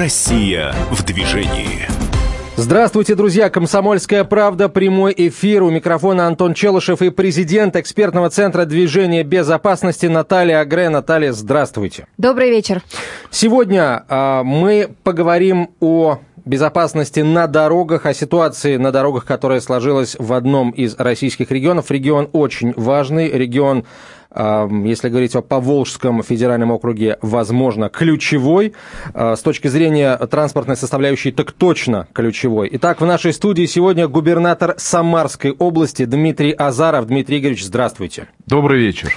Россия в движении. Здравствуйте, друзья! Комсомольская правда, прямой эфир. У микрофона Антон Челышев и президент экспертного центра движения безопасности Наталья Агре. Наталья, здравствуйте. Добрый вечер. Сегодня э, мы поговорим о безопасности на дорогах, о ситуации на дорогах, которая сложилась в одном из российских регионов. Регион очень важный, регион если говорить о Поволжском федеральном округе, возможно, ключевой. А, с точки зрения транспортной составляющей, так точно ключевой. Итак, в нашей студии сегодня губернатор Самарской области Дмитрий Азаров. Дмитрий Игоревич, здравствуйте. Добрый вечер.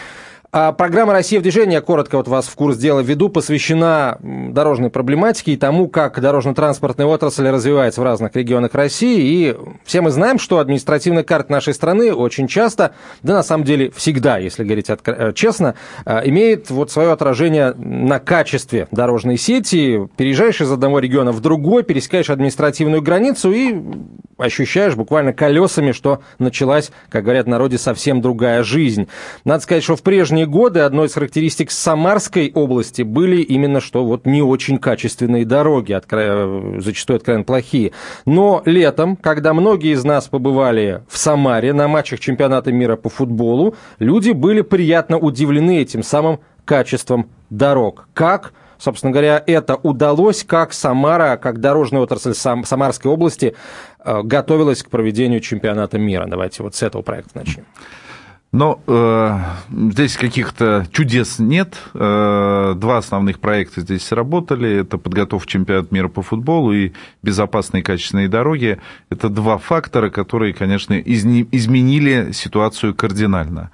А программа «Россия в движении», коротко вот вас в курс дела веду, посвящена дорожной проблематике и тому, как дорожно-транспортная отрасль развивается в разных регионах России. И все мы знаем, что административная карта нашей страны очень часто, да на самом деле всегда, если говорить э, честно, э, имеет вот свое отражение на качестве дорожной сети. Переезжаешь из одного региона в другой, пересекаешь административную границу и ощущаешь буквально колесами, что началась, как говорят народе, совсем другая жизнь. Надо сказать, что в прежние последние годы одной из характеристик Самарской области были именно что вот не очень качественные дороги, откро... зачастую откровенно плохие. Но летом, когда многие из нас побывали в Самаре на матчах чемпионата мира по футболу, люди были приятно удивлены этим самым качеством дорог. Как собственно говоря, это удалось, как Самара, как дорожная отрасль Сам, Самарской области э, готовилась к проведению чемпионата мира. Давайте вот с этого проекта начнем. Но э, здесь каких-то чудес нет. Э, два основных проекта здесь сработали. Это подготовка чемпионата мира по футболу и безопасные качественные дороги. Это два фактора, которые, конечно, изменили ситуацию кардинально.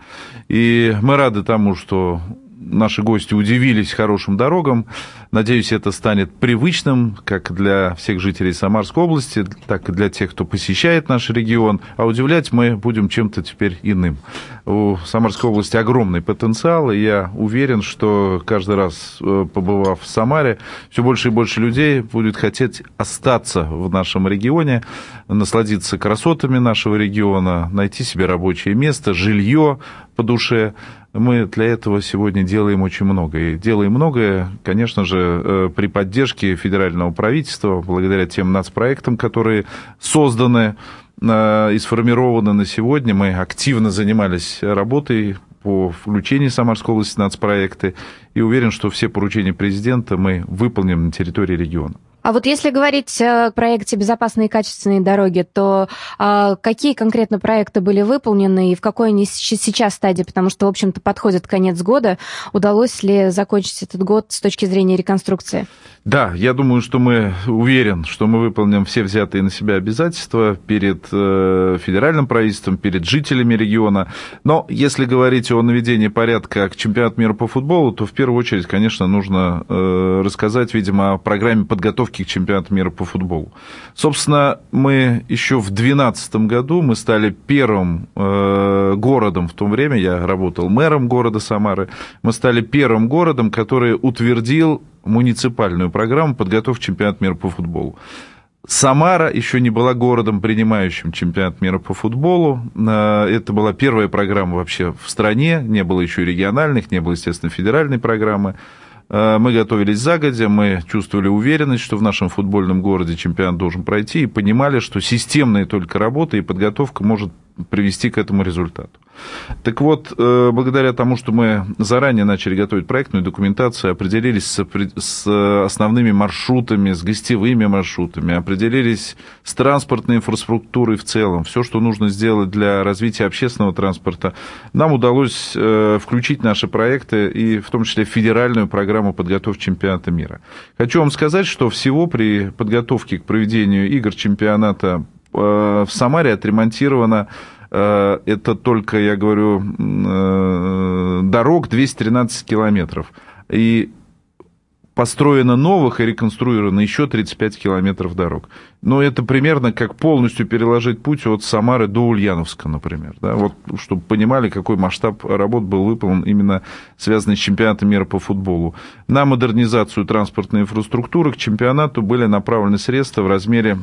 И мы рады тому, что наши гости удивились хорошим дорогам. Надеюсь, это станет привычным как для всех жителей Самарской области, так и для тех, кто посещает наш регион. А удивлять мы будем чем-то теперь иным. У Самарской области огромный потенциал, и я уверен, что каждый раз, э, побывав в Самаре, все больше и больше людей будет хотеть остаться в нашем регионе, насладиться красотами нашего региона, найти себе рабочее место, жилье по душе. Мы для этого сегодня делаем очень много. И делаем многое, конечно же, Э, при поддержке федерального правительства, благодаря тем нацпроектам, которые созданы э, и сформированы на сегодня, мы активно занимались работой по включению Самарской области в нацпроекты и уверен, что все поручения президента мы выполним на территории региона. А вот если говорить о проекте «Безопасные и качественные дороги», то а, какие конкретно проекты были выполнены и в какой они сейчас стадии? Потому что, в общем-то, подходит конец года. Удалось ли закончить этот год с точки зрения реконструкции? Да, я думаю, что мы уверен, что мы выполним все взятые на себя обязательства перед э, федеральным правительством, перед жителями региона. Но если говорить о наведении порядка к чемпионату мира по футболу, то в первую очередь, конечно, нужно э, рассказать, видимо, о программе подготовки к чемпионату мира по футболу. Собственно, мы еще в 2012 году мы стали первым э, городом в то время, я работал мэром города Самары, мы стали первым городом, который утвердил муниципальную программу подготовки чемпионата мира по футболу. Самара еще не была городом, принимающим чемпионат мира по футболу. Э, это была первая программа вообще в стране. Не было еще региональных, не было, естественно, федеральной программы. Э, мы готовились загодя, мы чувствовали уверенность, что в нашем футбольном городе чемпионат должен пройти, и понимали, что системная только работа и подготовка может привести к этому результату. Так вот, э, благодаря тому, что мы заранее начали готовить проектную документацию, определились с основными маршрутами, с гостевыми маршрутами, определились с транспортной инфраструктурой в целом, все, что нужно сделать для развития общественного транспорта, нам удалось э, включить наши проекты и в том числе федеральную программу подготовки чемпионата мира. Хочу вам сказать, что всего при подготовке к проведению игр чемпионата в Самаре отремонтировано э, это только, я говорю, э, дорог 213 километров. И построено новых и реконструировано еще 35 километров дорог. Но это примерно как полностью переложить путь от Самары до Ульяновска, например. Да? Вот, чтобы понимали, какой масштаб работ был выполнен именно связанный с чемпионатом мира по футболу. На модернизацию транспортной инфраструктуры к чемпионату были направлены средства в размере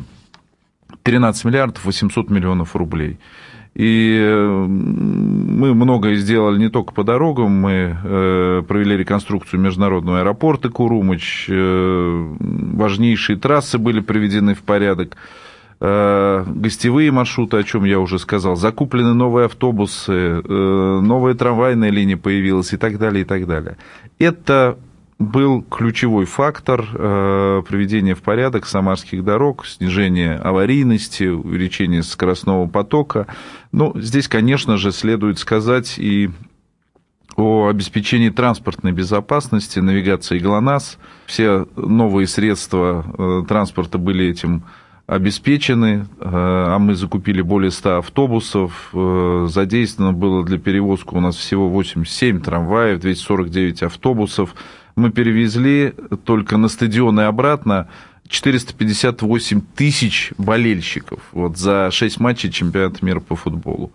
13 миллиардов 800 миллионов рублей. И мы многое сделали не только по дорогам, мы провели реконструкцию международного аэропорта Курумыч, важнейшие трассы были приведены в порядок. Э, гостевые маршруты, о чем я уже сказал, закуплены новые автобусы, э, новая трамвайная линия появилась и так далее, и так далее. Это был ключевой фактор э, приведения в порядок самарских дорог, снижения аварийности, увеличения скоростного потока. Ну, здесь, конечно же, следует сказать и о обеспечении транспортной безопасности, навигации ГЛОНАСС. Все новые средства транспорта были этим обеспечены, э, а мы закупили более 100 автобусов, э, задействовано было для перевозки у нас всего 87 трамваев, 249 автобусов. Мы перевезли только на стадион и обратно 458 тысяч болельщиков вот, за 6 матчей чемпионата мира по футболу.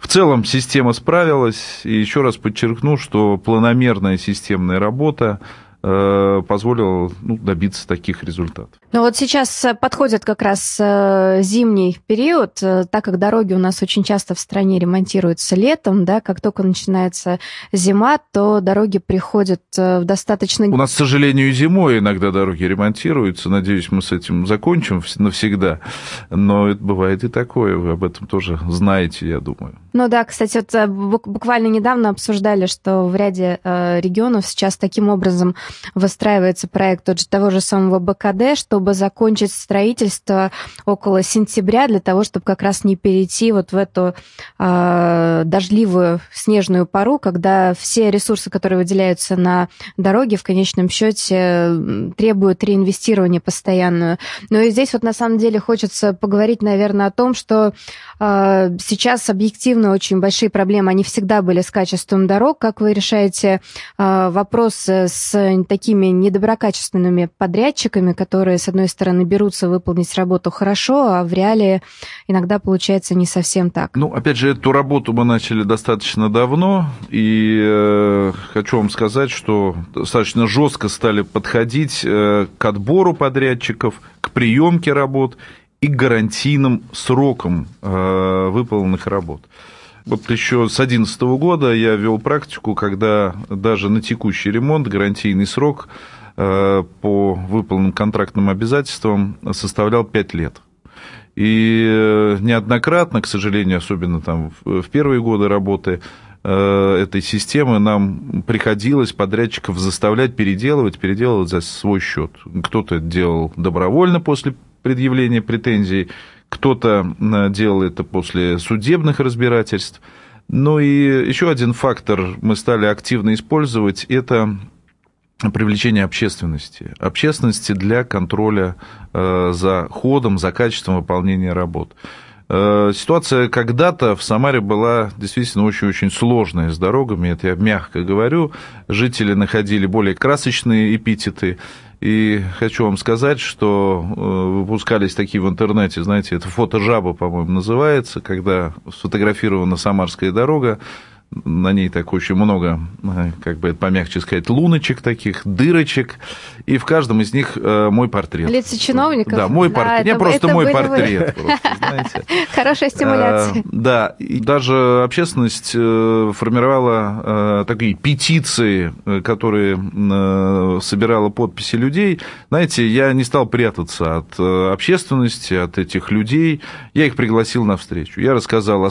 В целом система справилась, и еще раз подчеркну, что планомерная системная работа позволило ну, добиться таких результатов. Ну вот сейчас э, подходит как раз э, зимний период, так как дороги у нас очень часто в стране ремонтируются летом, да, как только начинается зима, то дороги приходят в достаточно... У нас, к сожалению, зимой иногда дороги ремонтируются, надеюсь, мы с этим закончим навсегда, но это бывает и такое, вы об этом тоже знаете, я думаю. Ну да, кстати, вот буквально недавно обсуждали, что в ряде регионов сейчас таким образом выстраивается проект тот же, того же самого БКД, чтобы закончить строительство около сентября, для того, чтобы как раз не перейти вот в эту э, дождливую снежную пару, когда все ресурсы, которые выделяются на дороге, в конечном счете требуют реинвестирования постоянную. Но и здесь вот на самом деле хочется поговорить, наверное, о том, что э, сейчас объективно очень большие проблемы, они всегда были с качеством дорог. Как вы решаете э, вопрос с такими недоброкачественными подрядчиками, которые, с одной стороны, берутся выполнить работу хорошо, а в реале иногда получается не совсем так. Ну, опять же, эту работу мы начали достаточно давно, и э, хочу вам сказать, что достаточно жестко стали подходить э, к отбору подрядчиков, к приемке работ и к гарантийным срокам э, выполненных работ. Вот еще с 2011 года я вел практику, когда даже на текущий ремонт гарантийный срок э, по выполненным контрактным обязательствам составлял 5 лет. И э, неоднократно, к сожалению, особенно там в первые годы работы э, этой системы, нам приходилось подрядчиков заставлять переделывать, переделывать за свой счет. Кто-то это делал добровольно после предъявления претензий, кто-то делал это после судебных разбирательств. Ну и еще один фактор мы стали активно использовать – это привлечение общественности. Общественности для контроля э, за ходом, за качеством выполнения работ. Э, ситуация когда-то в Самаре была действительно очень-очень сложная с дорогами, это я мягко говорю. Жители находили более красочные эпитеты. И хочу вам сказать, что э, выпускались такие в интернете, знаете, это фото жаба, по-моему, называется, когда сфотографирована Самарская дорога, на ней так очень много, э, как бы это помягче сказать, луночек таких, дырочек, и в каждом из них э, мой портрет. Лица чиновников? Да, мой портрет. Не просто мой портрет. Хорошая стимуляция. Э, да, и даже общественность формировала такие петиции, которые собирала подписи людей. Знаете, я не стал прятаться от общественности, от этих людей. Я их пригласил на встречу. Я рассказал о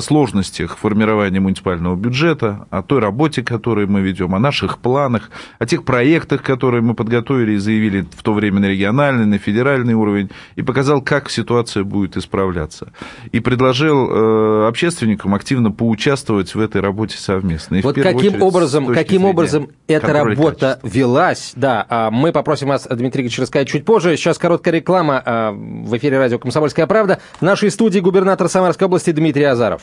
сложностях формирования муниципального муниципального бюджета, о той работе, которую мы ведем, о наших планах, о тех проектах, которые мы подготовили и заявили в то время на региональный, на федеральный уровень, и показал, как ситуация будет исправляться. И предложил э, общественникам активно поучаствовать в этой работе совместно. И вот каким очередь, образом, каким образом эта работа качества. велась, да, а мы попросим вас, Дмитрий Ильич, рассказать чуть позже. Сейчас короткая реклама а, в эфире радио «Комсомольская правда». В нашей студии губернатор Самарской области Дмитрий Азаров.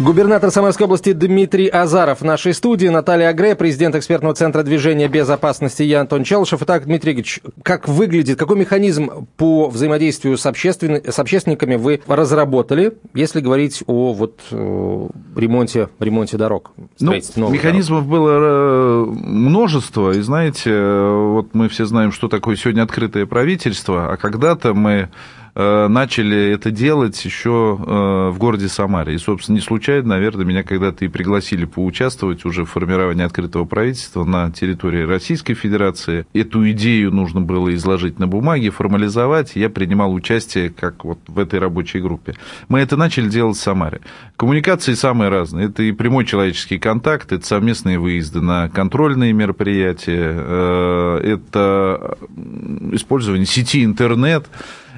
Губернатор Самарской области Дмитрий Азаров в нашей студии, Наталья Агре, президент экспертного центра движения безопасности я Антон Челышев. Итак, Дмитрий Ильич, как выглядит, какой механизм по взаимодействию с, обществен... с общественниками вы разработали, если говорить о вот, э, ремонте, ремонте дорог? Ну, механизмов дорог? было э, множество, и знаете, э, вот мы все знаем, что такое сегодня открытое правительство, а когда-то мы начали это делать еще э, в городе Самаре. И, собственно, не случайно, наверное, меня когда-то и пригласили поучаствовать уже в формировании открытого правительства на территории Российской Федерации. Эту идею нужно было изложить на бумаге, формализовать. Я принимал участие как вот в этой рабочей группе. Мы это начали делать в Самаре. Коммуникации самые разные. Это и прямой человеческий контакт, это совместные выезды на контрольные мероприятия, э, это использование сети интернет,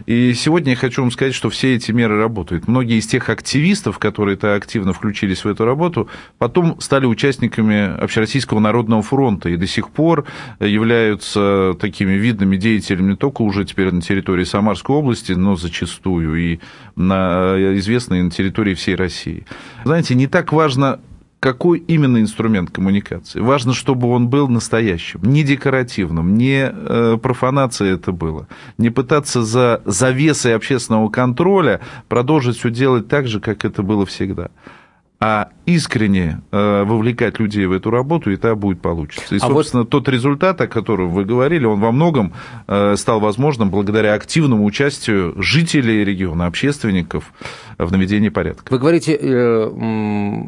и сегодня я хочу вам сказать, что все эти меры работают. Многие из тех активистов, которые то активно включились в эту работу, потом стали участниками Общероссийского народного фронта и до сих пор являются такими видными деятелями не только уже теперь на территории Самарской области, но зачастую и на, известные на территории всей России. Знаете, не так важно какой именно инструмент коммуникации. Важно, чтобы он был настоящим, не декоративным, не э, профанация это было. Не пытаться за завесой общественного контроля продолжить все делать так же, как это было всегда а искренне э, вовлекать людей в эту работу, и тогда будет получиться. И, а собственно, вот... тот результат, о котором вы говорили, он во многом э, стал возможным благодаря активному участию жителей региона, общественников в наведении порядка. Вы говорите, э,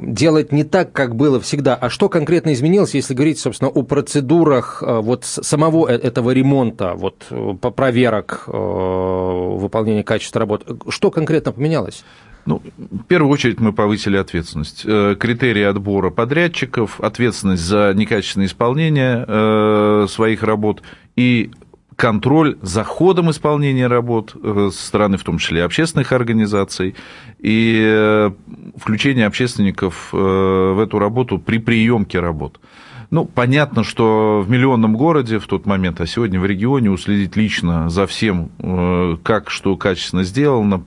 делать не так, как было всегда. А что конкретно изменилось, если говорить, собственно, о процедурах вот самого этого ремонта, вот по проверок выполнения качества работ? Что конкретно поменялось? Ну, в первую очередь мы повысили ответственность. Э, критерии отбора подрядчиков, ответственность за некачественное исполнение э, своих работ и контроль за ходом исполнения работ э, со стороны, в том числе, общественных организаций, и включение общественников в эту работу при приемке работ. Ну, понятно, что в миллионном городе в тот момент, а сегодня в регионе уследить лично за всем, как что качественно сделано,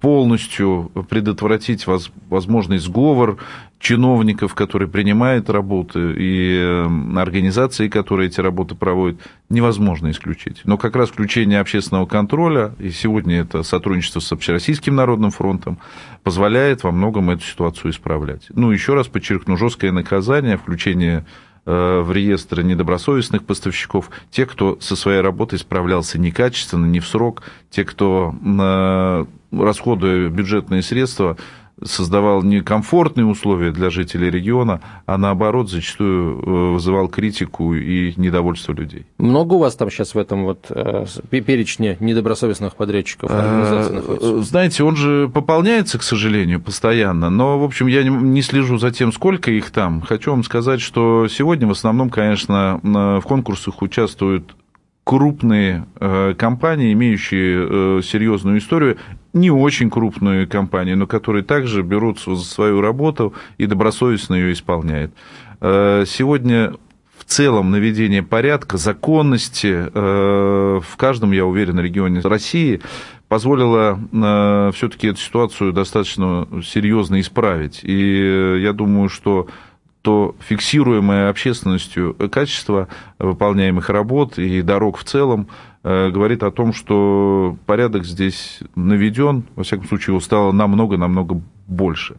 полностью предотвратить возможный сговор чиновников, которые принимают работы, и э, организации, которые эти работы проводят, невозможно исключить. Но как раз включение общественного контроля, и сегодня это сотрудничество с Общероссийским народным фронтом, позволяет во многом эту ситуацию исправлять. Ну, еще раз подчеркну, жесткое наказание, включение Э, в реестр недобросовестных поставщиков, те, кто со своей работой справлялся некачественно, не в срок, те, кто, э, расходуя бюджетные средства, создавал некомфортные условия для жителей региона, а наоборот зачастую э, вызывал критику и недовольство людей. Много у вас там сейчас в этом вот э, перечне недобросовестных подрядчиков находится? Знаете, он же пополняется, к сожалению, постоянно, но, в общем, я не слежу за тем, сколько их там. Хочу вам сказать, что сегодня в основном, конечно, в конкурсах участвуют крупные э, компании, имеющие э, серьезную историю, не очень крупные компании, но которые также берутся за свою работу и добросовестно ее исполняют. Э, сегодня в целом наведение порядка, законности в каждом, я уверен, регионе России позволило все-таки эту ситуацию достаточно серьезно исправить. И я думаю, что то фиксируемое общественностью качество выполняемых работ и дорог в целом э, говорит о том, что порядок здесь наведен, во всяком случае, его стало намного-намного больше.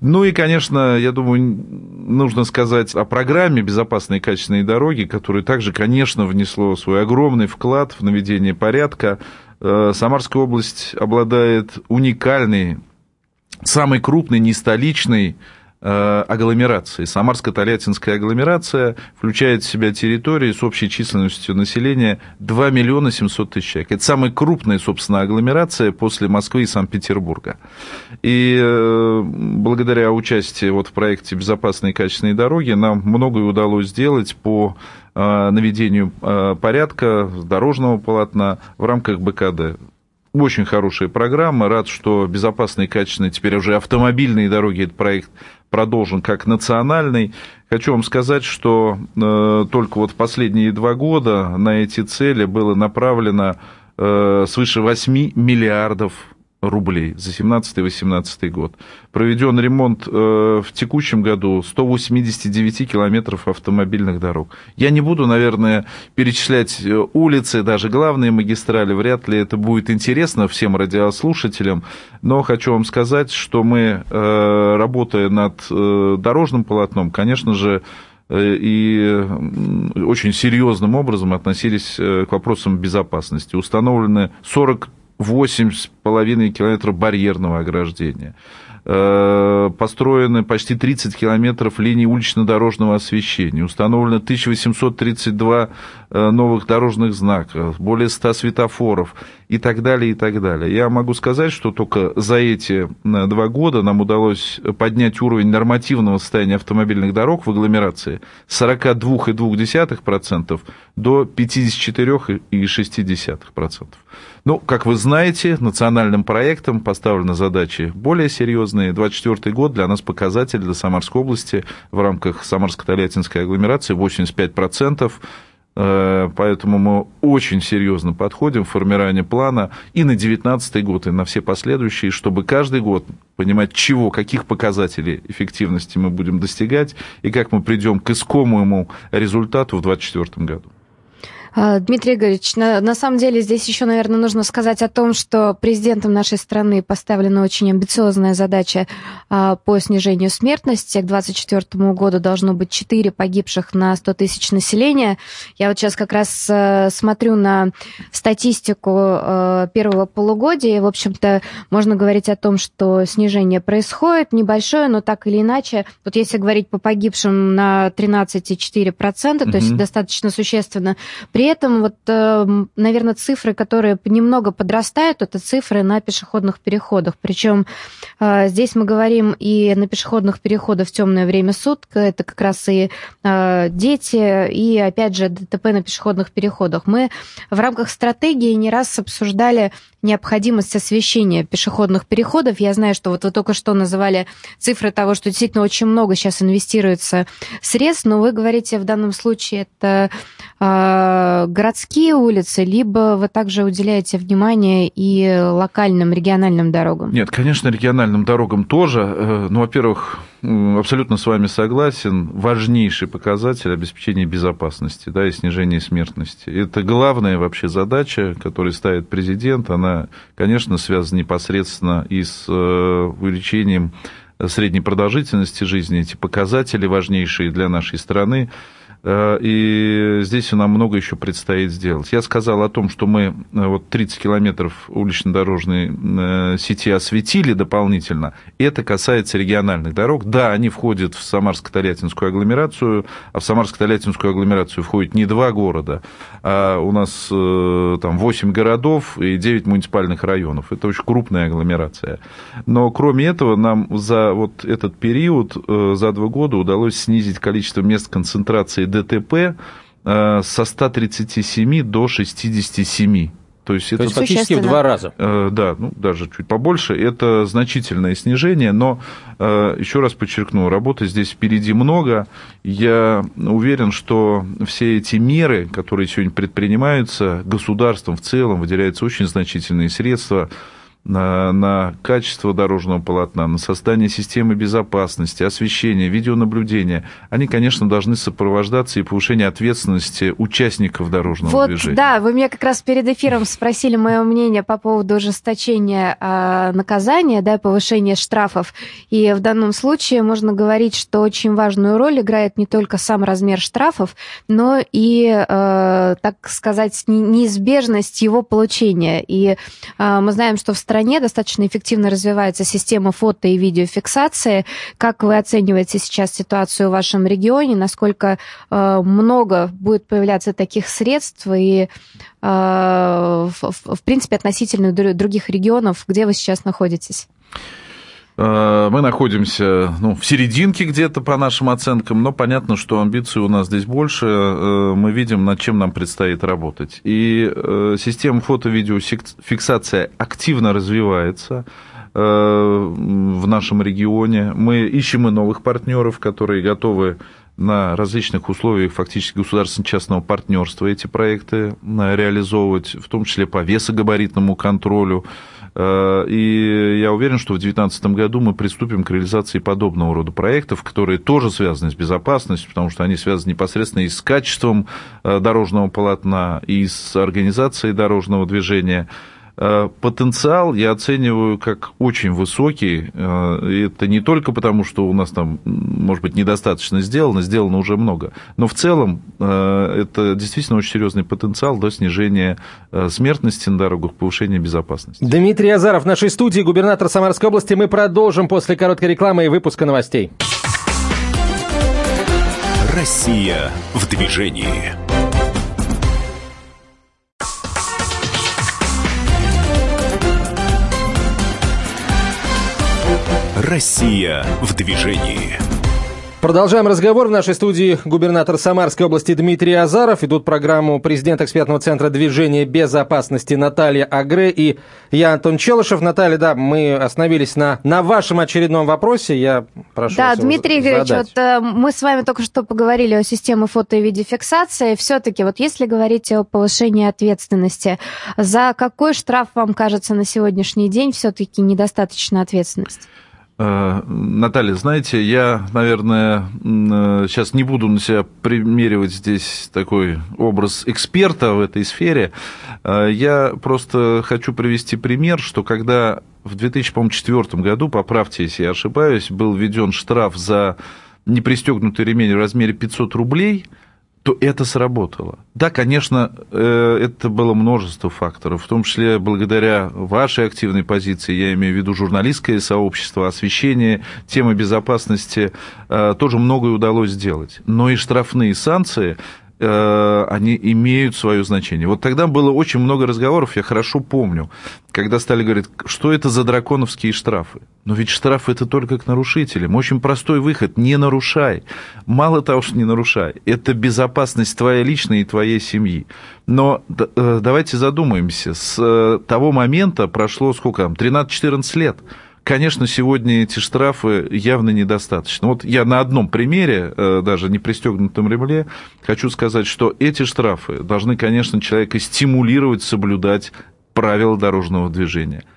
Ну и, конечно, я думаю, нужно сказать о программе «Безопасные и качественные дороги», которая также, конечно, внесло свой огромный вклад в наведение порядка. Э, Самарская область обладает уникальной, самой крупной, не столичной агломерации. Самарско-Тольяттинская агломерация включает в себя территории с общей численностью населения 2 миллиона 700 тысяч человек. Это самая крупная, собственно, агломерация после Москвы и Санкт-Петербурга. И э, благодаря участию вот в проекте «Безопасные и качественные дороги» нам многое удалось сделать по э, наведению порядка дорожного полотна в рамках БКД. Очень хорошая программа. Рад, что безопасные качественные теперь уже автомобильные дороги этот проект продолжен как национальный. Хочу вам сказать, что э, только вот в последние два года на эти цели было направлено э, свыше 8 миллиардов рублей за 17-18 год. Проведен ремонт в текущем году 189 километров автомобильных дорог. Я не буду, наверное, перечислять улицы, даже главные магистрали, вряд ли это будет интересно всем радиослушателям, но хочу вам сказать, что мы, работая над дорожным полотном, конечно же, Э, и очень серьезным образом относились э, к вопросам безопасности. Установлены 48,5 километров барьерного ограждения. Э, построены почти 30 километров линий улично-дорожного освещения, установлено 1832 э, новых дорожных знаков, более 100 светофоров и так далее, и так далее. Я могу сказать, что только за эти э, два года нам удалось поднять уровень нормативного состояния автомобильных дорог в агломерации с 42,2% до 54,6%. Ну, как вы знаете, национальным проектом поставлены задачи более серьезные. 24 год для нас показатель для Самарской области в рамках Самарско-Тольяттинской агломерации 85%. Э, поэтому мы очень серьезно подходим в формирование плана и на 2019 год, и на все последующие, чтобы каждый год понимать, чего, каких показателей эффективности мы будем достигать, и как мы придем к искомому результату в 2024 году. А, Дмитрий Игоревич, на, на самом деле здесь еще, наверное, нужно сказать о том, что президентом нашей страны поставлена очень амбициозная задача а, по снижению смертности. К 2024 году должно быть 4 погибших на 100 тысяч населения. Я вот сейчас как раз а, смотрю на статистику а, первого полугодия. В общем-то, можно говорить о том, что снижение происходит, небольшое, но так или иначе, вот если говорить по погибшим на 13,4%, mm-hmm. то есть достаточно существенно, при этом вот, эм, наверное, цифры, которые немного подрастают, это цифры на пешеходных переходах. Причем э, здесь мы говорим и на пешеходных переходах в темное время суток, это как раз и э, дети, и, опять же, ДТП на пешеходных переходах. Мы в рамках стратегии не раз обсуждали необходимость освещения пешеходных переходов. Я знаю, что вот вы только что называли цифры того, что действительно очень много сейчас инвестируется средств, но вы говорите в данном случае это э, городские улицы, либо вы также уделяете внимание и локальным, региональным дорогам? Нет, конечно, региональным дорогам тоже. Э, ну, во-первых, абсолютно с вами согласен. Важнейший показатель обеспечения безопасности да, и снижения смертности. Это главная вообще задача, которую ставит президент. Она, конечно, связана непосредственно и с э, увеличением средней продолжительности жизни. Эти показатели важнейшие для нашей страны. Э, и здесь нам много еще предстоит сделать. Я сказал о том, что мы э, вот 30 километров улично-дорожной э, сети осветили дополнительно. Это касается региональных дорог. Да, они входят в Самарско-Тольяттинскую агломерацию, а в Самарско-Тольяттинскую агломерацию входит не два города, а у нас там 8 городов и 9 муниципальных районов. Это очень крупная агломерация. Но кроме этого, нам за вот этот период, за два года удалось снизить количество мест концентрации ДТП э, со 137 до 67. То есть, это фактически в два раза. Э, да, ну, даже чуть побольше. Это значительное снижение, но э, еще раз подчеркну, работы здесь впереди много. Я уверен, что все эти меры, которые сегодня предпринимаются государством в целом, выделяются очень значительные средства на, на качество дорожного полотна, на создание системы безопасности, освещения, видеонаблюдения, они, конечно, должны сопровождаться и повышение ответственности участников дорожного вот, движения. Да, вы меня как раз перед эфиром спросили мое мнение по поводу ужесточения э, наказания, да, повышения штрафов. И в данном случае можно говорить, что очень важную роль играет не только сам размер штрафов, но и, э, так сказать, неизбежность его получения. И э, мы знаем, что в стране стране достаточно эффективно развивается система фото и видеофиксации. Как вы оцениваете сейчас ситуацию в вашем регионе? Насколько э, много будет появляться таких средств и, э, в, в принципе, относительно других регионов, где вы сейчас находитесь? Э, мы находимся ну, в серединке где-то по нашим оценкам, но понятно, что амбиций у нас здесь больше. Э, мы видим, над чем нам предстоит работать. И э, система фото-видеофиксации активно развивается в нашем регионе. Мы ищем и новых партнеров, которые готовы на различных условиях фактически государственно-частного партнерства эти проекты реализовывать, в том числе по весогабаритному контролю. И я уверен, что в 2019 году мы приступим к реализации подобного рода проектов, которые тоже связаны с безопасностью, потому что они связаны непосредственно и с качеством дорожного полотна, и с организацией дорожного движения. Э, потенциал я оцениваю как очень высокий. Э, это не только потому, что у нас там, может быть, недостаточно сделано, сделано уже много, но в целом э, это действительно очень серьезный потенциал до снижения смертности на дорогах, повышения безопасности. Дмитрий Азаров в нашей студии, губернатор Самарской области. Мы продолжим после короткой рекламы и выпуска новостей. Россия в движении. Россия в движении. Продолжаем разговор. В нашей студии губернатор Самарской области Дмитрий Азаров. Идут программу президент экспертного центра движения безопасности Наталья Агре и я, Антон Челышев. Наталья, да, мы остановились на, на вашем очередном вопросе. Я прошу Да, Дмитрий Игоревич, вот э, мы с вами только что поговорили о системе фото и видеофиксации. Все-таки, вот если говорить о повышении ответственности, за какой штраф вам кажется на сегодняшний день все-таки недостаточно ответственности? Э, Наталья, знаете, я, наверное, сейчас не буду на себя примеривать здесь такой образ эксперта в этой сфере. Э, я просто хочу привести пример, что когда в 2004 году, поправьте, если я ошибаюсь, был введен штраф за непристегнутый ремень в размере 500 рублей – то это сработало. Да, конечно, э, это было множество факторов, в том числе благодаря вашей активной позиции, я имею в виду журналистское сообщество, освещение темы безопасности, э, тоже многое удалось сделать. Но и штрафные санкции они имеют свое значение. Вот тогда было очень много разговоров, я хорошо помню, когда стали говорить, что это за драконовские штрафы. Но ведь штрафы это только к нарушителям. Очень простой выход – не нарушай. Мало того, что не нарушай, это безопасность твоя личная и твоей семьи. Но э, давайте задумаемся, с э, того момента прошло сколько там, 13-14 лет – Конечно, сегодня эти штрафы явно недостаточно. Вот я на одном примере, э, даже не пристегнутом ремле, хочу сказать, что эти штрафы должны, конечно, человека стимулировать соблюдать правила дорожного движения –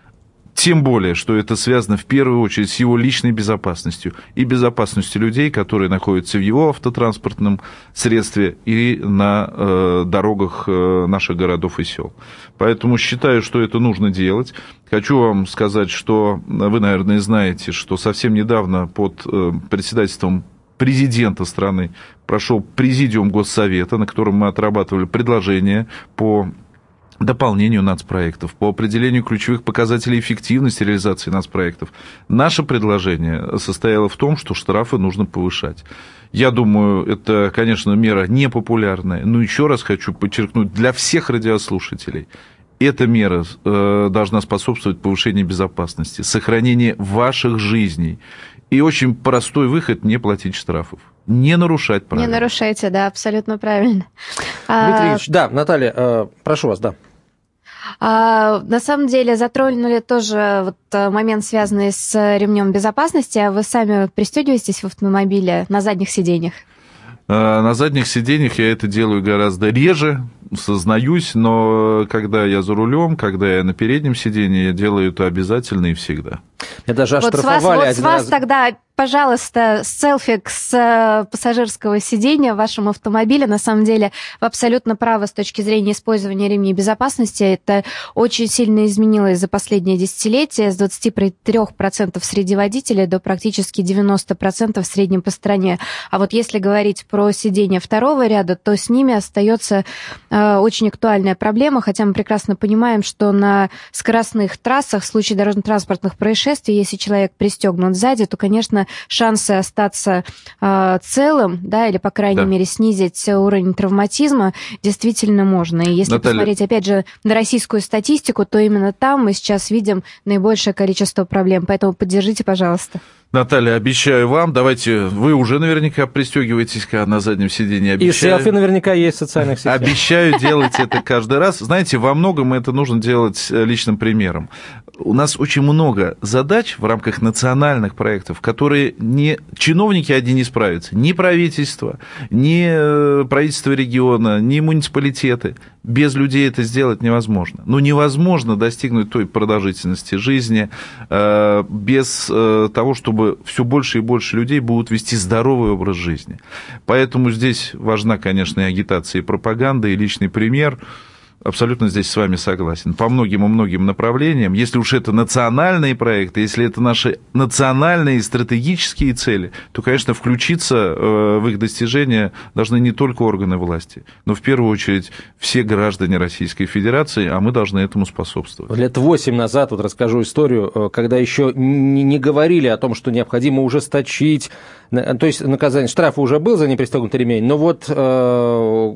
тем более, что это связано в первую очередь с его личной безопасностью и безопасностью людей, которые находятся в его автотранспортном средстве и на э, дорогах э, наших городов и сел. Поэтому считаю, что это нужно делать. Хочу вам сказать, что вы, наверное, знаете, что совсем недавно под э, председательством президента страны прошел президиум Госсовета, на котором мы отрабатывали предложения по дополнению нацпроектов, по определению ключевых показателей эффективности реализации нацпроектов. Наше предложение состояло в том, что штрафы нужно повышать. Я думаю, это, конечно, мера непопулярная, но еще раз хочу подчеркнуть для всех радиослушателей, эта мера э, должна способствовать повышению безопасности, сохранению ваших жизней. И очень простой выход – не платить штрафов. Не нарушать правила. Не нарушайте, да, абсолютно правильно. Дмитрий Ильич, да, Наталья, э, прошу вас, да. А, на самом деле затронули тоже вот э, момент, связанный с ремнем безопасности. А вы сами пристегиваетесь в автомобиле на задних сиденьях? Э, на задних сиденьях я это делаю гораздо реже, сознаюсь, но когда я за рулем, когда я на переднем сиденье, я делаю это обязательно и всегда. Я даже оштрафовали вот с вас, вот с вас раз. тогда пожалуйста, селфи с э, пассажирского сидения в вашем автомобиле. На самом деле, вы абсолютно правы с точки зрения использования ремней безопасности. Это очень сильно изменилось за последние десятилетия. С 23% среди водителей до практически 90% в среднем по стране. А вот если говорить про сидения второго ряда, то с ними остается э, очень актуальная проблема, хотя мы прекрасно понимаем, что на скоростных трассах в случае дорожно-транспортных происшествий, если человек пристегнут сзади, то, конечно, шансы остаться э, целым, да, или, по крайней да. мере, снизить уровень травматизма действительно можно. И если Наталья... посмотреть, опять же, на российскую статистику, то именно там мы сейчас видим наибольшее количество проблем. Поэтому поддержите, пожалуйста. Наталья, обещаю вам, давайте, вы уже наверняка пристегиваетесь на заднем сиденье. Обещаю, И селфи наверняка есть в социальных сетях. Обещаю делать это каждый раз. Знаете, во многом это нужно делать личным примером. У нас очень много задач в рамках национальных проектов, которые не чиновники одни не справятся, ни правительство, ни э, правительство региона, ни муниципалитеты. Без людей это сделать невозможно. Ну, невозможно достигнуть той продолжительности жизни э, без э, того, чтобы все больше и больше людей будут вести здоровый образ жизни. Поэтому здесь важна, конечно, и агитация, и пропаганда, и личный пример – абсолютно здесь с вами согласен. По многим и многим направлениям, если уж это национальные проекты, если это наши национальные стратегические цели, то, конечно, включиться э, в их достижения должны не только органы власти, но в первую очередь все граждане Российской Федерации, а мы должны этому способствовать. Лет восемь назад, вот расскажу историю, э, когда еще не говорили о том, что необходимо ужесточить, то есть наказание, штраф уже был за непристегнутый ремень, но вот э,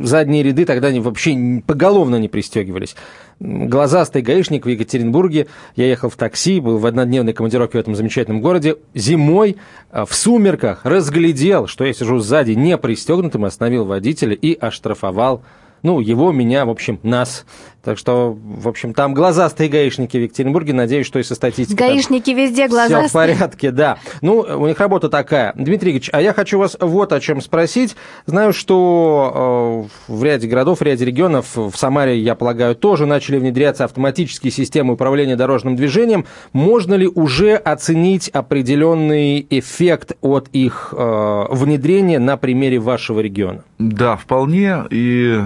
задние ряды тогда они вообще поголовно не пристегивались. Глазастый гаишник в Екатеринбурге, я ехал в такси, был в однодневной командировке в этом замечательном городе, зимой э, в сумерках разглядел, что я сижу сзади не пристегнутым, остановил водителя и оштрафовал ну, его, меня, в общем, нас. Так что, в общем, там глазастые гаишники в Екатеринбурге. Надеюсь, что и со статистикой. Гаишники везде глазастые. Все в порядке, да. Ну, у них работа такая. Дмитрий Игоревич, а я хочу вас вот о чем спросить. Знаю, что э, в ряде городов, в ряде регионов, в Самаре, я полагаю, тоже начали внедряться автоматические системы управления дорожным движением. Можно ли уже оценить определенный эффект от их э, внедрения на примере вашего региона? Да, вполне. И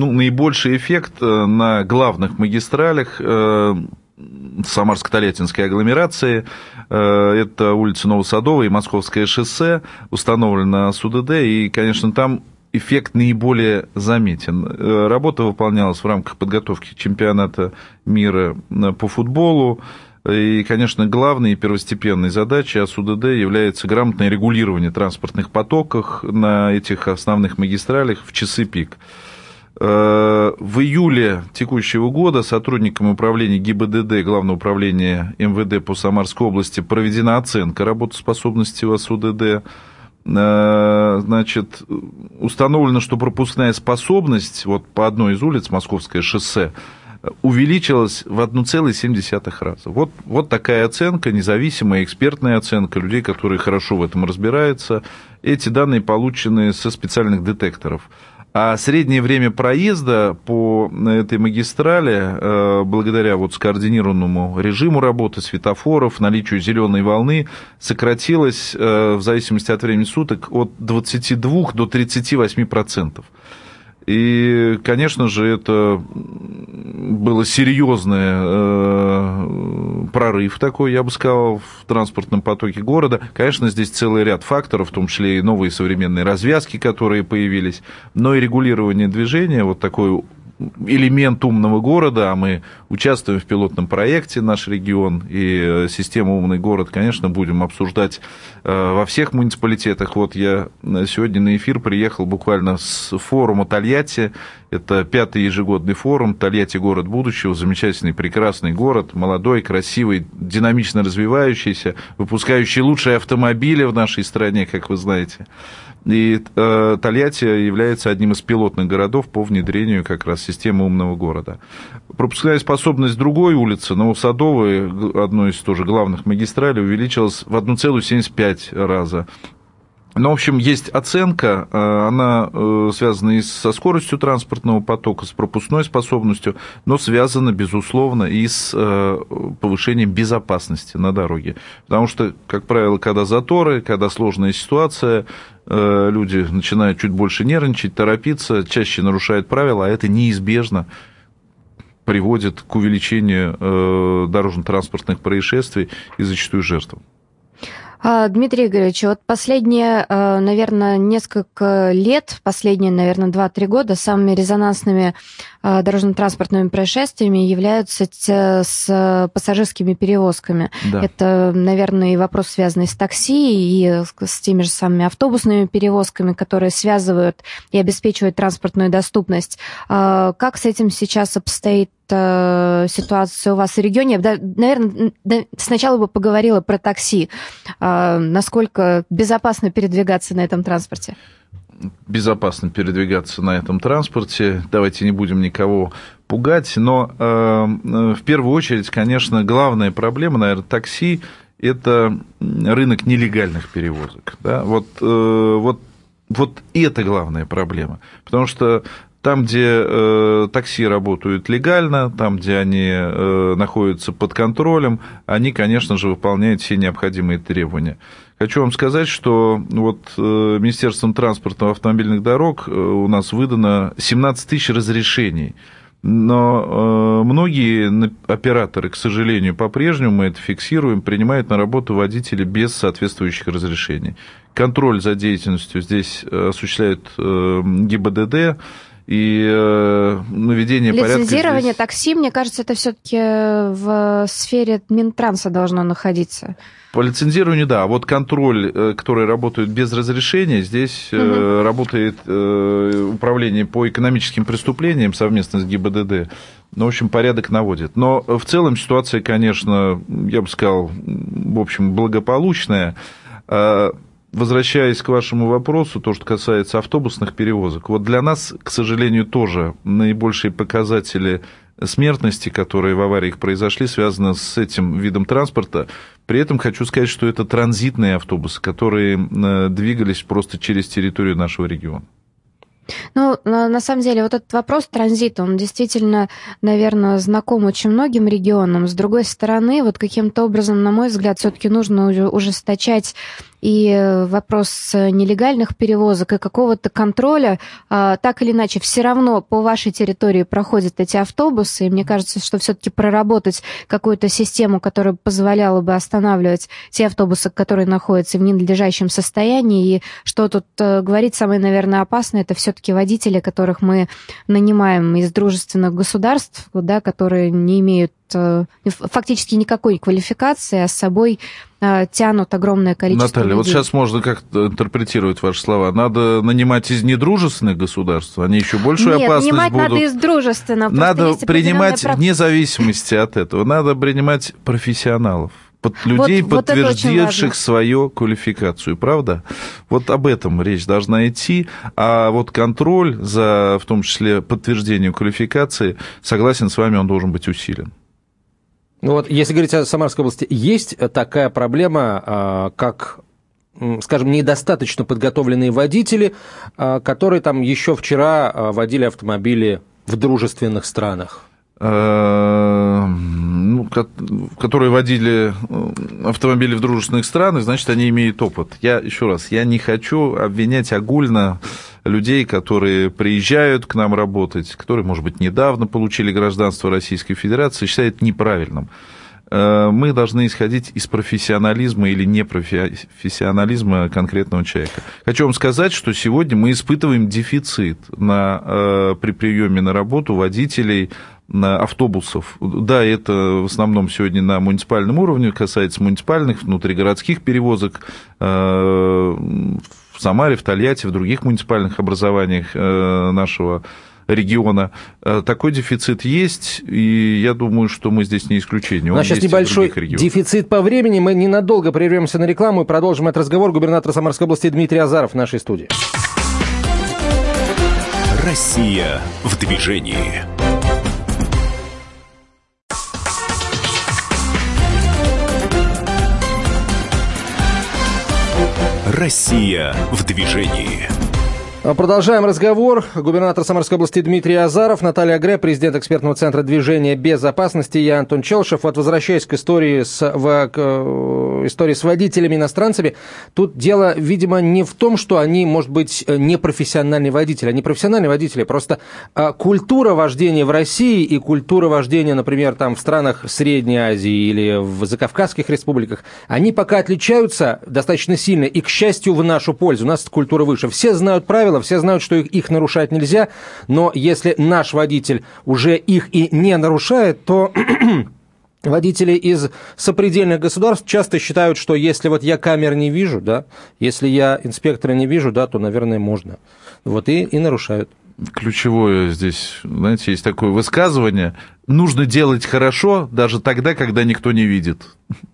ну, наибольший эффект э, на главных магистралях э, Самарско-Тольяттинской агломерации. Э, это улица Новосадовая и Московское шоссе, установлено СУДД, и, конечно, там эффект наиболее заметен. Работа выполнялась в рамках подготовки чемпионата мира по футболу. И, конечно, главной и первостепенной задачей АСУДД является грамотное регулирование транспортных потоков на этих основных магистралях в часы пик. Э, в июле текущего года сотрудникам управления ГИБДД, Главного управления МВД по Самарской области проведена оценка работоспособности ВАСУДД. Э, значит, установлено, что пропускная способность вот по одной из улиц, Московское шоссе, увеличилась в 1,7 раза. Вот, вот такая оценка, независимая экспертная оценка людей, которые хорошо в этом разбираются. Эти данные получены со специальных детекторов. А среднее время проезда по этой магистрали, э, благодаря вот скоординированному режиму работы светофоров, наличию зеленой волны, сократилось э, в зависимости от времени суток от 22 до 38 процентов. И, конечно же, это было серьезный э, прорыв такой, я бы сказал, в транспортном потоке города. Конечно, здесь целый ряд факторов, в том числе и новые современные развязки, которые появились, но и регулирование движения, вот такой элемент умного города, а мы участвуем в пилотном проекте «Наш регион» и э, систему «Умный город», конечно, будем обсуждать э, во всех муниципалитетах. Вот я э, сегодня на эфир приехал буквально с форума Тольятти. Это пятый ежегодный форум «Тольятти. Город будущего». Замечательный, прекрасный город, молодой, красивый, динамично развивающийся, выпускающий лучшие автомобили в нашей стране, как вы знаете. И э, Тольятти является одним из пилотных городов по внедрению как раз системы умного города. Пропускная способность другой улицы, Новосадовой, одной из тоже главных магистралей, увеличилась в 1,75 раза. Ну, в общем, есть оценка, э, она э, связана и со скоростью транспортного потока, с пропускной способностью, но связана, безусловно, и с э, повышением безопасности на дороге. Потому что, как правило, когда заторы, когда сложная ситуация, люди начинают чуть больше нервничать, торопиться, чаще нарушают правила, а это неизбежно приводит к увеличению дорожно-транспортных происшествий и зачастую жертвам. А, Дмитрий Игоревич, вот последние, э, наверное, несколько лет, последние, наверное, 2-3 года самыми резонансными дорожно-транспортными происшествиями являются с пассажирскими перевозками. Да. Это, наверное, и вопрос, связанный с такси, и с теми же самыми автобусными перевозками, которые связывают и обеспечивают транспортную доступность. А, как с этим сейчас обстоит э, ситуация у вас в регионе. Да, наверное, сначала бы поговорила про такси. Э, насколько безопасно передвигаться на этом транспорте? Безопасно передвигаться на этом транспорте. Давайте не будем никого пугать, но в первую очередь, конечно, главная проблема, наверное, такси – это рынок нелегальных перевозок. Да? Вот, вот, вот это главная проблема. Потому что там, где э, такси работают легально, там, где они э, находятся под контролем, они, конечно же, выполняют все необходимые требования. Хочу вам сказать, что вот э, Министерством транспорта автомобильных дорог э, у нас выдано 17 тысяч разрешений. Но э, многие операторы, к сожалению, по-прежнему мы это фиксируем, принимают на работу водителей без соответствующих разрешений. Контроль за деятельностью здесь осуществляет э, ГИБДД, и э, наведение порядка. Лицензирование здесь... такси, мне кажется, это все-таки в сфере Минтранса должно находиться. По лицензированию, да. А вот контроль, э, который работает без разрешения, здесь угу. работает управление по экономическим преступлениям совместно с ГИБДД. Ну, в общем, порядок наводит. Но в целом ситуация, конечно, я бы сказал, в общем, благополучная возвращаясь к вашему вопросу, то, что касается автобусных перевозок, вот для нас, к сожалению, тоже наибольшие показатели смертности, которые в авариях произошли, связаны с этим видом транспорта. При этом хочу сказать, что это транзитные автобусы, которые э, двигались просто через территорию нашего региона. Ну, на самом деле, вот этот вопрос транзита, он действительно, наверное, знаком очень многим регионам. С другой стороны, вот каким-то образом, на мой взгляд, все-таки нужно ужесточать и вопрос нелегальных перевозок и какого-то контроля, а, так или иначе, все равно по вашей территории проходят эти автобусы, и мне кажется, что все-таки проработать какую-то систему, которая позволяла бы останавливать те автобусы, которые находятся в ненадлежащем состоянии, и что тут э, говорить самое, наверное, опасное, это все-таки водители, которых мы нанимаем из дружественных государств, да, которые не имеют Э, фактически никакой квалификации, а с собой э, тянут огромное количество Наталья, людей. вот сейчас можно как интерпретировать ваши слова? Надо нанимать из недружественных государств, они еще большую Нет, опасность нанимать будут. надо из дружественных. Надо принимать, прав... вне зависимости от этого, надо принимать профессионалов под людей, вот, подтвердивших вот свою квалификацию, правда? Вот об этом речь должна идти, а вот контроль за, в том числе, подтверждением квалификации, согласен с вами, он должен быть усилен. Ну вот, если говорить о Самарской области, есть такая проблема, а, как скажем, недостаточно подготовленные водители, а, которые там еще вчера а, водили автомобили в дружественных странах? Э, ну, которые водили автомобили в дружественных странах, значит, они имеют опыт. Я еще раз, я не хочу обвинять огульно людей, которые приезжают к нам работать, которые, может быть, недавно получили гражданство Российской Федерации, считают неправильным. Э, мы должны исходить из профессионализма или непрофессионализма конкретного человека. Хочу вам сказать, что сегодня мы испытываем дефицит на, э, при приеме на работу водителей автобусов. Да, это в основном сегодня на муниципальном уровне, касается муниципальных, внутригородских перевозок, э, в Самаре, в Тольятти, в других муниципальных образованиях э, нашего региона. Э, такой дефицит есть, и я думаю, что мы здесь не исключение. У нас сейчас небольшой дефицит по времени. Мы ненадолго прервемся на рекламу и продолжим этот разговор. Губернатор Самарской области Дмитрий Азаров в нашей студии. Россия в движении. Россия в движении. А, продолжаем разговор. Губернатор Самарской области Дмитрий Азаров, Наталья Гре, президент экспертного центра движения безопасности, я Антон Челшев. Вот возвращаясь к истории с, в, к, э, истории с водителями-иностранцами, тут дело, видимо, не в том, что они, может быть, непрофессиональные водители. Они профессиональные водители, просто а, культура вождения в России и культура вождения, например, там в странах Средней Азии или в закавказских республиках, они пока отличаются достаточно сильно и, к счастью, в нашу пользу. У нас культура выше. Все знают правила, правила, все знают, что их, их нарушать нельзя, но если наш водитель уже их и не нарушает, то Водители из сопредельных государств часто считают, что если вот я камер не вижу, да, если я инспектора не вижу, да, то, наверное, можно. Вот и, и нарушают. Ключевое здесь, знаете, есть такое высказывание, нужно делать хорошо даже тогда, когда никто не видит.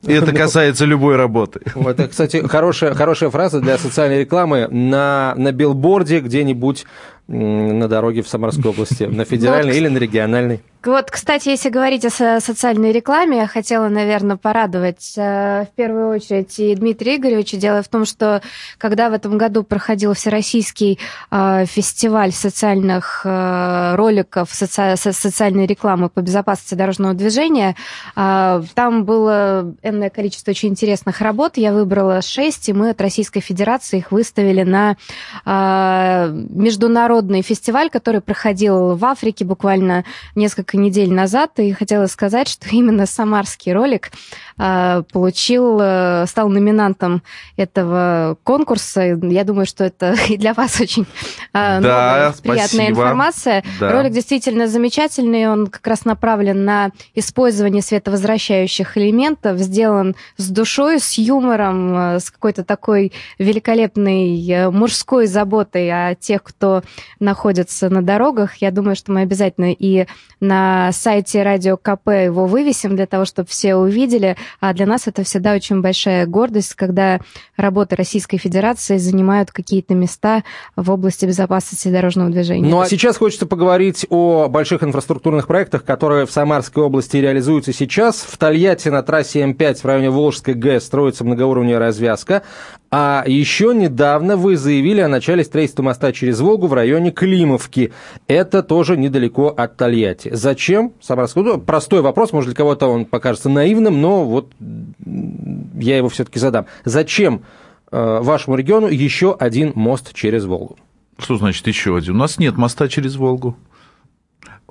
И это касается любой работы. Это, кстати, хорошая, хорошая фраза для социальной рекламы на, на билборде где-нибудь на дороге в Самарской области, на федеральной вот, или на региональной. Вот, кстати, если говорить о социальной рекламе, я хотела, наверное, порадовать э, в первую очередь и Дмитрия Игоревича. Дело в том, что когда в этом году проходил всероссийский э, фестиваль социальных э, роликов, социальной рекламы по безопасности дорожного движения, там было энное количество очень интересных работ. Я выбрала шесть, и мы от Российской Федерации их выставили на международный фестиваль, который проходил в Африке буквально несколько недель назад и хотела сказать, что именно самарский ролик а, получил, э, стал номинантом этого конкурса. Я думаю, что это и для вас очень а, да, новая, приятная информация. Да. Ролик действительно замечательный, он как раз направлен на использование световозвращающих элементов, сделан с душой, с юмором, э, с какой-то такой великолепной э, мужской заботой о тех, кто находится на дорогах. Я думаю, что мы обязательно и на сайте Радио КП его вывесим для того, чтобы все увидели. А для нас это всегда очень большая гордость, когда работы Российской Федерации занимают какие-то места в области безопасности дорожного движения. Ну а сейчас хочется поговорить о больших инфраструктурных проектах, которые в Самарской области реализуются сейчас. В Тольятти на трассе М5 в районе Волжской ГЭС строится многоуровневая развязка. А еще недавно вы заявили о начале строительства моста через Волгу в районе Климовки. Это тоже недалеко от Тольятти. Зачем Самарская ну, Простой вопрос, может, для кого-то он покажется наивным, но вот я его все-таки задам. Зачем э, вашему региону еще один мост через Волгу? Что значит еще один? У нас нет моста через Волгу.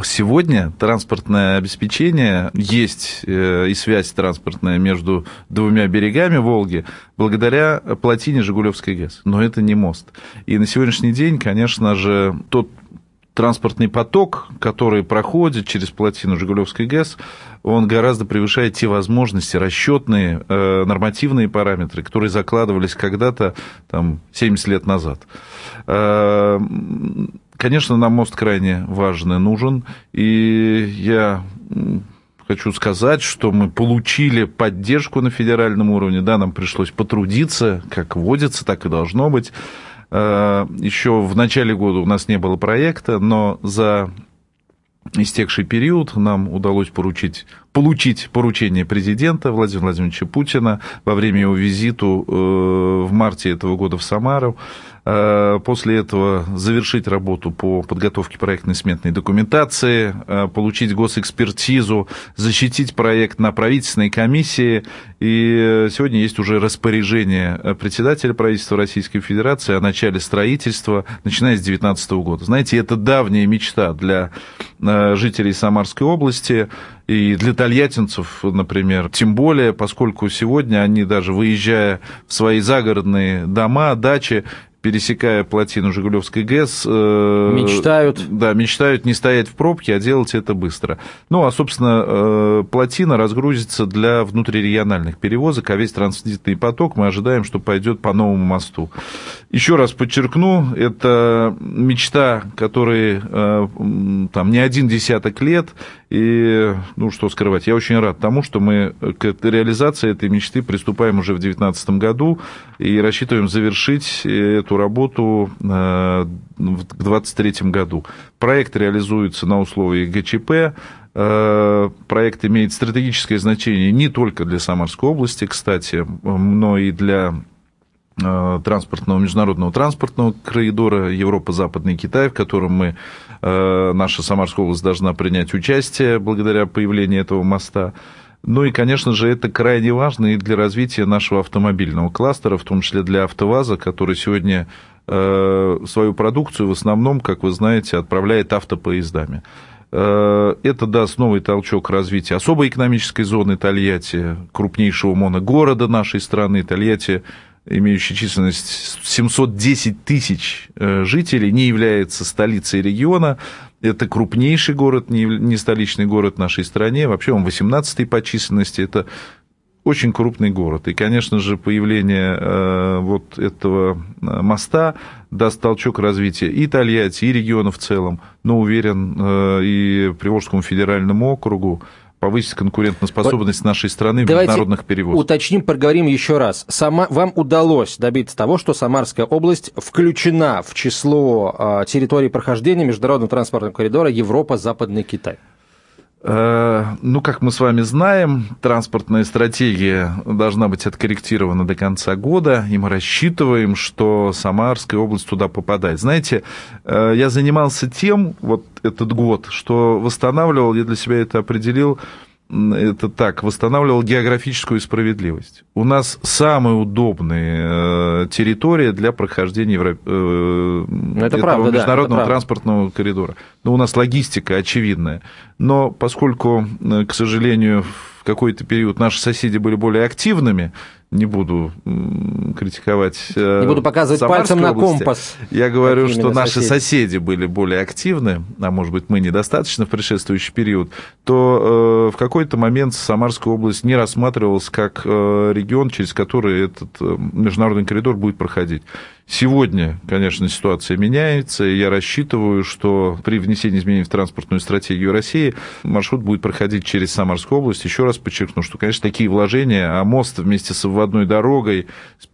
Сегодня транспортное обеспечение есть э, и связь транспортная между двумя берегами Волги благодаря плотине Жигулевской ГЭС. Но это не мост. И на сегодняшний день, конечно же, тот транспортный поток, который проходит через плотину Жигулевской ГЭС, он гораздо превышает те возможности, расчетные, э, нормативные параметры, которые закладывались когда-то, там, 70 лет назад. Э, Конечно, нам мост крайне важен и нужен, и я хочу сказать, что мы получили поддержку на федеральном уровне, да, нам пришлось потрудиться, как водится, так и должно быть. Э, Еще в начале года у нас не было проекта, но за истекший период нам удалось поручить, получить поручение президента Владимира Владимировича Путина во время его визиту э, в марте этого года в Самару после этого завершить работу по подготовке проектной сметной документации, э, получить госэкспертизу, защитить проект на правительственной комиссии. И сегодня есть уже распоряжение председателя правительства Российской Федерации о начале строительства, начиная с 2019 года. Знаете, это давняя мечта для э, жителей Самарской области и для тольяттинцев, например. Тем более, поскольку сегодня они даже выезжая в свои загородные дома, дачи, пересекая плотину Жигулевской ГЭС... Э, мечтают. Да, мечтают не стоять в пробке, а делать это быстро. Ну, а, собственно, э, плотина разгрузится для внутрирегиональных перевозок, а весь транзитный поток мы ожидаем, что пойдет по новому мосту. Еще раз подчеркну, это мечта, которой э, там не один десяток лет, и, ну, что скрывать, я очень рад тому, что мы к реализации этой мечты приступаем уже в 2019 году и рассчитываем завершить эту работу э, к 2023 году. Проект реализуется на условиях ГЧП, э, Проект имеет стратегическое значение не только для Самарской области, кстати, но и для э, транспортного, международного транспортного коридора Европа-Западный Китай, в котором мы наша Самарская область должна принять участие благодаря появлению этого моста. Ну и, конечно же, это крайне важно и для развития нашего автомобильного кластера, в том числе для АвтоВАЗа, который сегодня э, свою продукцию в основном, как вы знаете, отправляет автопоездами. Э, это даст новый толчок развития особой экономической зоны Тольятти, крупнейшего моногорода нашей страны. Тольятти имеющий численность 710 тысяч э, жителей, не является столицей региона. Это крупнейший город, не столичный город в нашей стране. Вообще он 18-й по численности. Это очень крупный город. И, конечно же, появление э, вот этого э, моста даст толчок развития и Тольятти, и региона в целом, но уверен, э, и Приволжскому федеральному округу, повысить конкурентоспособность вот нашей страны в международных перевозках. уточним, проговорим еще раз. Сама, вам удалось добиться того, что Самарская область включена в число э, территорий прохождения международного транспортного коридора Европа-Западный Китай? Э, ну, как мы с вами знаем, транспортная стратегия должна быть откорректирована до конца года, и мы рассчитываем, что Самарская область туда попадает. Знаете, э, я занимался тем вот этот год, что восстанавливал, я для себя это определил, это так, восстанавливал географическую справедливость. У нас самая удобная э, территория для прохождения Евро... Э, это этого правда, международного да, транспортного коридора. Ну, у нас логистика очевидная. Но поскольку, э, к сожалению, в какой-то период наши соседи были более активными, не буду критиковать. Э, не буду показывать пальцем на области. компас. Я говорю, что наши соседи. соседи были более активны, а может быть мы недостаточно в предшествующий период, то э, в какой-то момент Самарская область не рассматривалась как э, регион, через который этот международный коридор будет проходить. Сегодня, конечно, ситуация меняется, и я рассчитываю, что при внесении изменений в транспортную стратегию России маршрут будет проходить через Самарскую область. Еще раз подчеркну, что, конечно, такие вложения, а мост вместе с обводной дорогой, с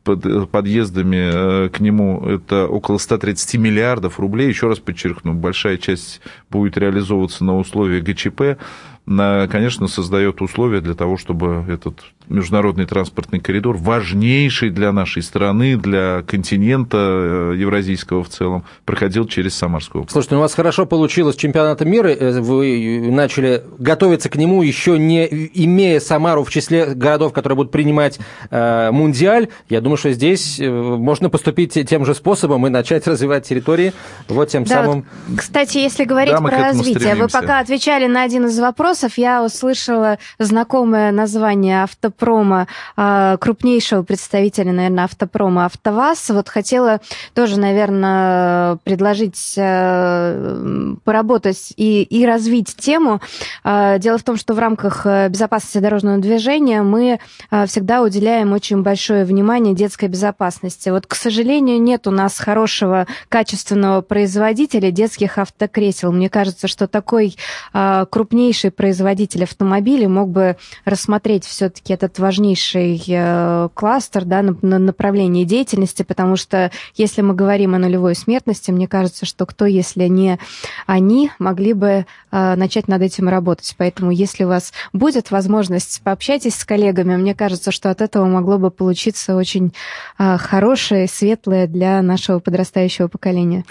подъездами э, к нему, это около 130 миллиардов рублей. Еще раз подчеркну, большая часть будет реализовываться на условиях ГЧП конечно, создает условия для того, чтобы этот международный транспортный коридор, важнейший для нашей страны, для континента э, евразийского в целом, проходил через Самарскую область. Слушайте, ну у вас хорошо получилось чемпионата мира, э, вы начали готовиться к нему, еще не имея Самару в числе городов, которые будут принимать э, Мундиаль. Я думаю, что здесь э, можно поступить тем же способом и начать развивать территории. Вот тем да, самым... Вот, кстати, если говорить да, про развитие, вы пока отвечали на один из вопросов, я услышала знакомое название автопрома, а, крупнейшего представителя, наверное, автопрома «АвтоВАЗ». Вот хотела тоже, наверное, предложить э, поработать и, и развить тему. А, дело в том, что в рамках э, безопасности дорожного движения мы э, всегда уделяем очень большое внимание детской безопасности. Вот, к сожалению, нет у нас хорошего, качественного производителя детских автокресел. Мне кажется, что такой крупнейший производитель автомобилей мог бы рассмотреть все-таки этот важнейший э, кластер да, на, на направление деятельности, потому что если мы говорим о нулевой смертности, мне кажется, что кто, если не они, могли бы э, начать над этим работать. Поэтому, если у вас будет возможность, пообщайтесь с коллегами. Мне кажется, что от этого могло бы получиться очень э, хорошее, светлое для нашего подрастающего поколения.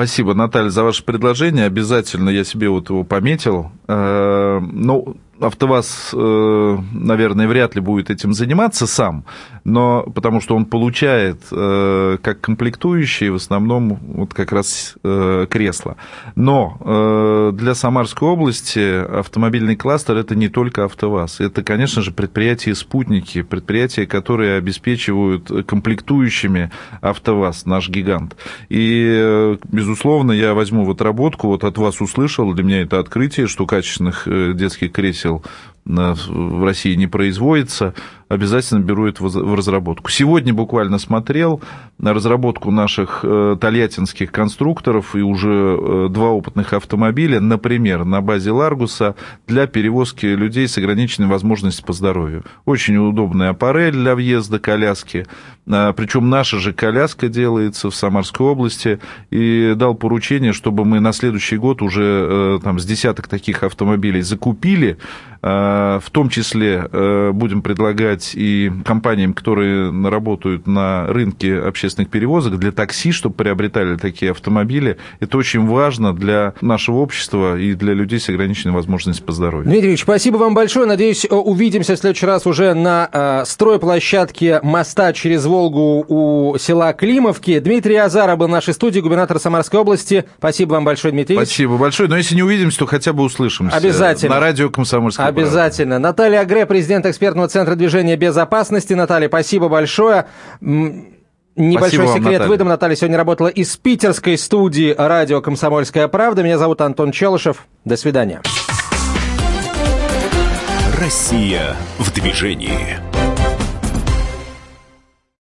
Спасибо, Наталья, за ваше предложение. Обязательно я себе вот его пометил. Ну, АвтоВАЗ, э, наверное, вряд ли будет этим заниматься сам, но потому что он получает э, как комплектующие в основном вот как раз э, кресла. Но для Самарской области автомобильный кластер это не только АвтоВАЗ, это, конечно же, предприятия-спутники, предприятия, которые обеспечивают комплектующими АвтоВАЗ, наш гигант. И, безусловно, я возьму вот работку, вот от вас услышал, для меня это открытие, что качественных детских кресел кресел в России не производится, обязательно беру это в разработку. Сегодня буквально смотрел на разработку наших э, тольяттинских конструкторов и уже э, два опытных автомобиля, например, на базе Ларгуса для перевозки людей с ограниченной возможностью по здоровью. Очень удобная аппарель для въезда коляски, а, причем наша же коляска делается в Самарской области, и дал поручение, чтобы мы на следующий год уже э, там, с десяток таких автомобилей закупили, Э, в том числе э, будем предлагать и компаниям, которые работают на рынке общественных перевозок, для такси, чтобы приобретали такие автомобили. Это очень важно для нашего общества и для людей с ограниченной возможностью по здоровью. Дмитрий Ильич, спасибо вам большое. Надеюсь, увидимся в следующий раз уже на э, стройплощадке моста через Волгу у села Климовки. Дмитрий Азаров был в нашей студии, губернатор Самарской области. Спасибо вам большое, Дмитрий Ильич. Спасибо большое. Но если не увидимся, то хотя бы услышимся. Обязательно. На радио «Комсомольская Обязательно. Правда. Наталья Агре, президент экспертного центра движения безопасности. Наталья, спасибо большое. Небольшой Спасибо секрет вам, выдам. Наталья сегодня работала из питерской студии радио «Комсомольская правда». Меня зовут Антон Челышев. До свидания. Россия в движении.